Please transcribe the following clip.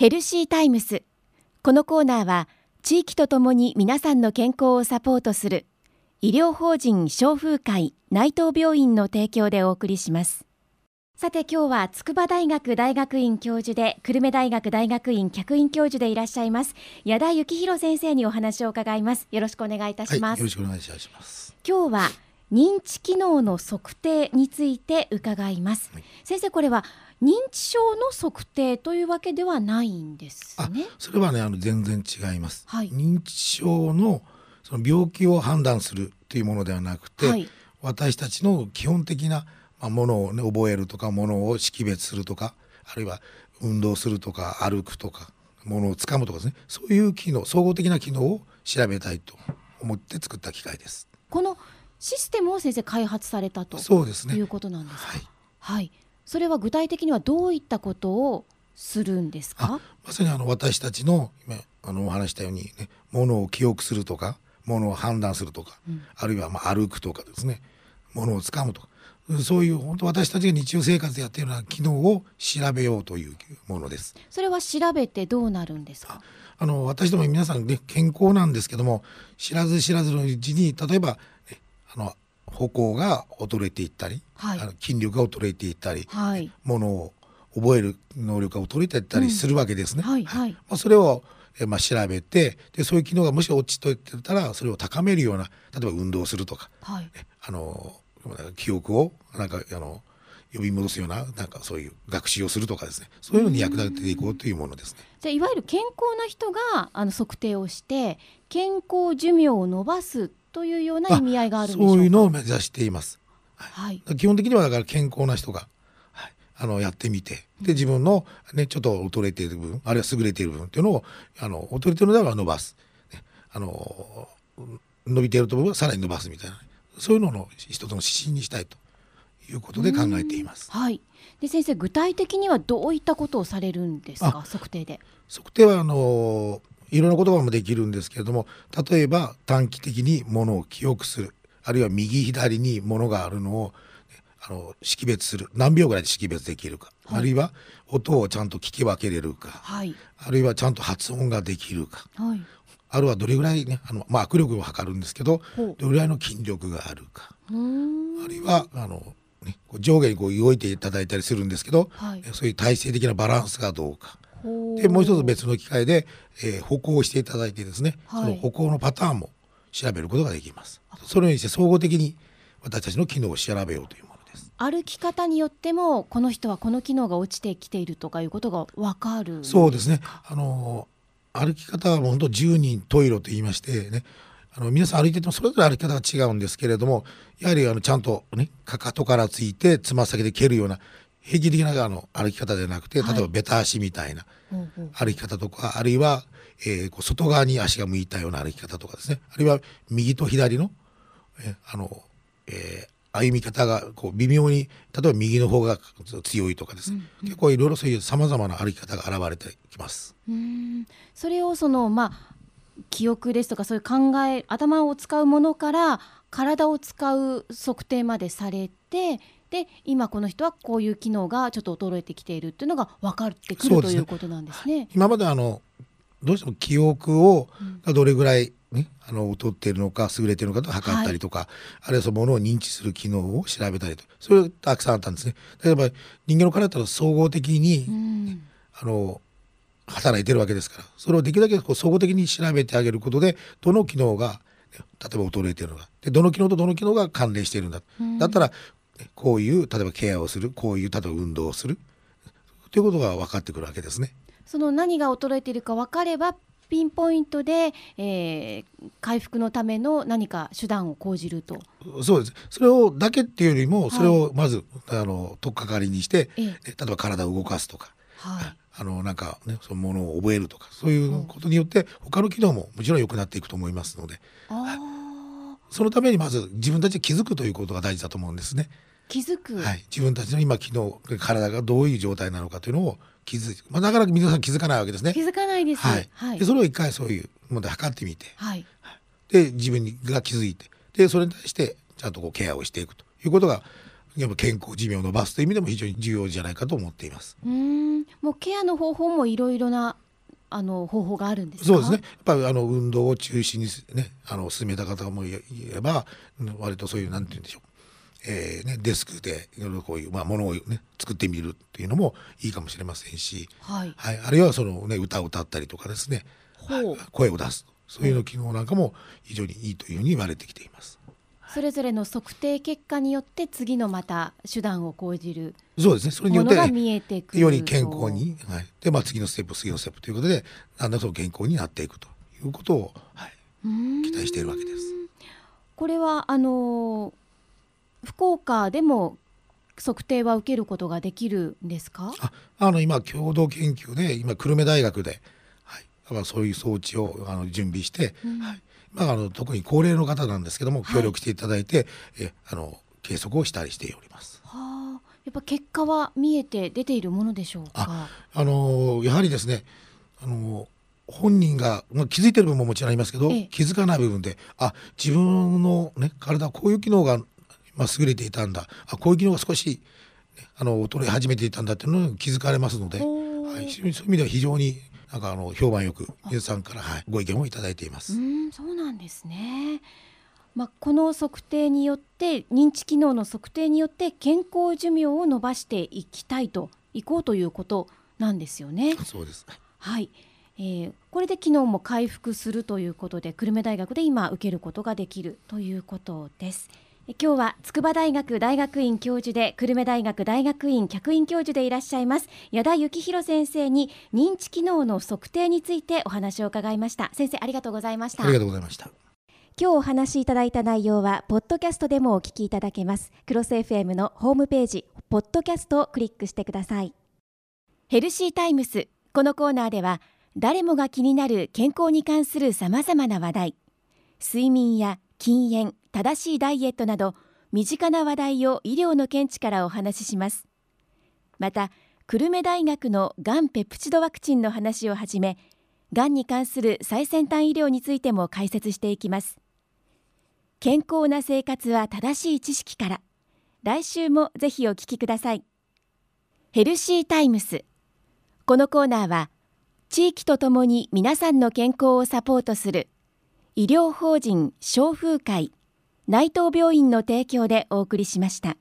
ヘルシータイムス。このコーナーは地域とともに皆さんの健康をサポートする医療法人消風会内藤病院の提供でお送りします。さて今日は筑波大学大学院教授で久留米大学大学院客員教授でいらっしゃいます矢田幸弘先生にお話を伺います。よろしくお願いいたします、はい、よろしくお願いします。今日は認知機能の測定について伺います、はい、先生これは認知症の測定というわけではないんですね。それはねあの全然違います。はい、認知症のその病気を判断するというものではなくて、はい、私たちの基本的なものをね覚えるとかものを識別するとかあるいは運動するとか歩くとかものを掴むとかですねそういう機能総合的な機能を調べたいと思って作った機械です。このシステムを先生開発されたとそうですねいうことなんですか？はい、はいそれは具体的にはどういったことをするんですか？まさにあの私たちの今あのお話したように、ね、ものを記憶するとかものを判断するとか、うん、あるいはまあ歩くとかですねものをつかむとかそういう本当私たちが日常生活でやっているような機能を調べようというものです。それは調べてどうなるんですか？あの私ども皆さんね健康なんですけども知らず知らずのうちに例えば、あの歩行が衰えていったり、はい、あの筋力が衰えていったり、はい、ものを覚える能力が衰えていったりするわけですね。うん。はいはい。まあ、それをえまあ、調べてでそういう機能がもし落ちといてたらそれを高めるような例えば運動するとか、はい、あの記憶をなんかあの呼び戻すようななんかそういう学習をするとかですね。そういうのに役立てていこうというものですね。じゃいわゆる健康な人があの測定をして健康寿命を伸ばすというような意味合いがあるんでそういうのを目指しています。はい、基本的にはだから健康な人が、はい、あのやってみて。で自分の、ね、ちょっと衰えている部分あるいは優れている部分っていうのをあの劣れているのであれば伸ばす、ね、あの伸びている部分はさらに伸ばすみたいな。そういうのの一つの指針にしたいということで考えています。はい。で先生具体的にはどういったことをされるんですか？測定で。測定はあのいろんな言葉もできるんですけれども例えば短期的にものを記憶する。あるいは右左にものがあるのをあの識別する。何秒ぐらいで識別できるか、はい、あるいは音をちゃんと聞き分けれるか、はい、あるいはちゃんと発音ができるか、はい、あるいはどれぐらいねあの、まあ、握力を測るんですけどどれぐらいの筋力があるか。あるいはあの、ね、上下にこう動いていただいたりするんですけど、そういう体制的なバランスがどうか。でもう一つ別の機会で、えー、歩行をしていただいてですね、はい、その歩行のパターンも調べることができます。そのようにして総合的に私たちの機能を調べようというものです。歩き方によってもこの人はこの機能が落ちてきているとかいうことがわかるそうですね。あの歩き方は本当十人十色と言いましてね。あの皆さん歩いててもそれぞれ歩き方が違うんですけれどもやはりあのちゃんとねかかとからついてつま先で蹴るような平均的なあの歩き方ではなくて例えばベタ足みたいな歩き方とか、はい、あるいは、えー、こう外側に足が向いたような歩き方とかですね。あるいは右と左の,、えー、あのえー、歩み方がこう微妙に例えば右の方が強いとかですね、うんうん、結構いろいろそういうさまざまな歩き方が現れてきます。うん。それをそのまあ記憶ですとかそういう考え頭を使うものから体を使う測定までされてで今この人はこういう機能がちょっと衰えてきているっていうのが分かってくる、ね、ということなんですね。今まであのどうしても記憶を、がどれぐらい、ね、あの劣っているのか優れているのかと測ったりとか、はい、あるいはそのものを認知する機能を調べたりとそれがたくさんあったんですね。例えば人間の体だと総合的に、うん、あの働いてるわけですからそれをできるだけこう総合的に調べてあげることでどの機能が例えば衰えているのか。でどの機能とどの機能が関連しているんだ、うん、だったらこういう例えばケアをするこういう例えば運動をする。ということが分かってくるわけですね。その何が衰えているか分かればピンポイントで、えー、回復のための何か手段を講じると。そうです。それをだけっていうよりもそれをまず、はい、あの取っかかりにして、ええ、例えば体を動かすとか、はい、あのなんかねそのものを覚えるとか。そういうことによって他の機能ももちろん良くなっていくと思いますので、そのためにまず自分たちで気づくということが大事だと思うんですね。気づく、はい、自分たちの今機能体がどういう状態なのかというのを気づいて、まあ、なかなか皆さん気づかないわけですね。気づかないです。はい。はい、でそれを一回そういうもので測ってみて、はい、で自分が気づいてでそれに対してちゃんとこうケアをしていくということがやっぱ健康寿命を伸ばすという意味でも非常に重要じゃないかと思っています。うんもうケアの方法もいろいろなあの方法があるんですか？そうですね。やっぱりあの運動を中心にね、あの進めた方もいれば、うん割とそういうなんて言うんでしょう。えーね、デスクでいろいろこういう、まあ、ものを、ね、作ってみるっていうのもいいかもしれませんし、はい。はい、あるいはその、ね、歌を歌ったりとかですね、ほう。はい。声を出す。そういうの機能なんかも非常にいいというふうに言われてきています。それぞれの測定結果によって次のまた手段を講じるそうですね。それによってものが見えてくるより健康に、はい、で、まあ、次のステップ、次のステップということで、だんだんそう健康になっていくということを、はい、うん。期待しているわけです。これはあの福岡でも測定は受けることができるんですか？ああの今共同研究で今久留米大学で、はい、だからそういう装置をあの準備して、はい。まあ、あの特に高齢の方なんですけどもはい。協力していただいて、えあの計測をしたりしております。はあ。やっぱ結果は見えて出ているものでしょうか？あのやはりですねあの本人が、まあ、気づいてる部分ももちろんありますけど、ええ。気づかない部分であ自分の、ね、体はこういう機能が、まあ、優れていたんだあこういう機能が少し、ねあの衰え始めていたんだっていうのに気づかれますので、はい、そういう意味では非常になんかあの評判よく皆さんから、はい、ご意見をいただいています。うんそうなんですね。まあ、この測定によって認知機能の測定によって健康寿命を伸ばしていきたいといこうということなんですよね。そうですはい、えーこれで機能も回復するということで久留米大学で今受けることができるということです。え今日は筑波大学大学院教授で久留米大学大学院客員教授でいらっしゃいます矢田幸弘先生に認知機能の測定についてお話を伺いました。先生ありがとうございました。ありがとうございました。今日お話しいただいた内容はポッドキャストでもお聞きいただけます。クロス FM のホームページポッドキャストをクリックしてください。ヘルシータイムスこのコーナーでは誰もが気になる健康に関するさまざまな話題。睡眠や禁煙正しいダイエットなど身近な話題を医療の見地からお話しします。また久留米大学のがんペプチドワクチンの話をはじめがんに関する最先端医療についても解説していきます。健康な生活は正しい知識から来週もぜひお聞きください。ヘルシータイムス。このコーナーは地域とともに皆さんの健康をサポートする医療法人消風会内藤病院の提供でお送りしました。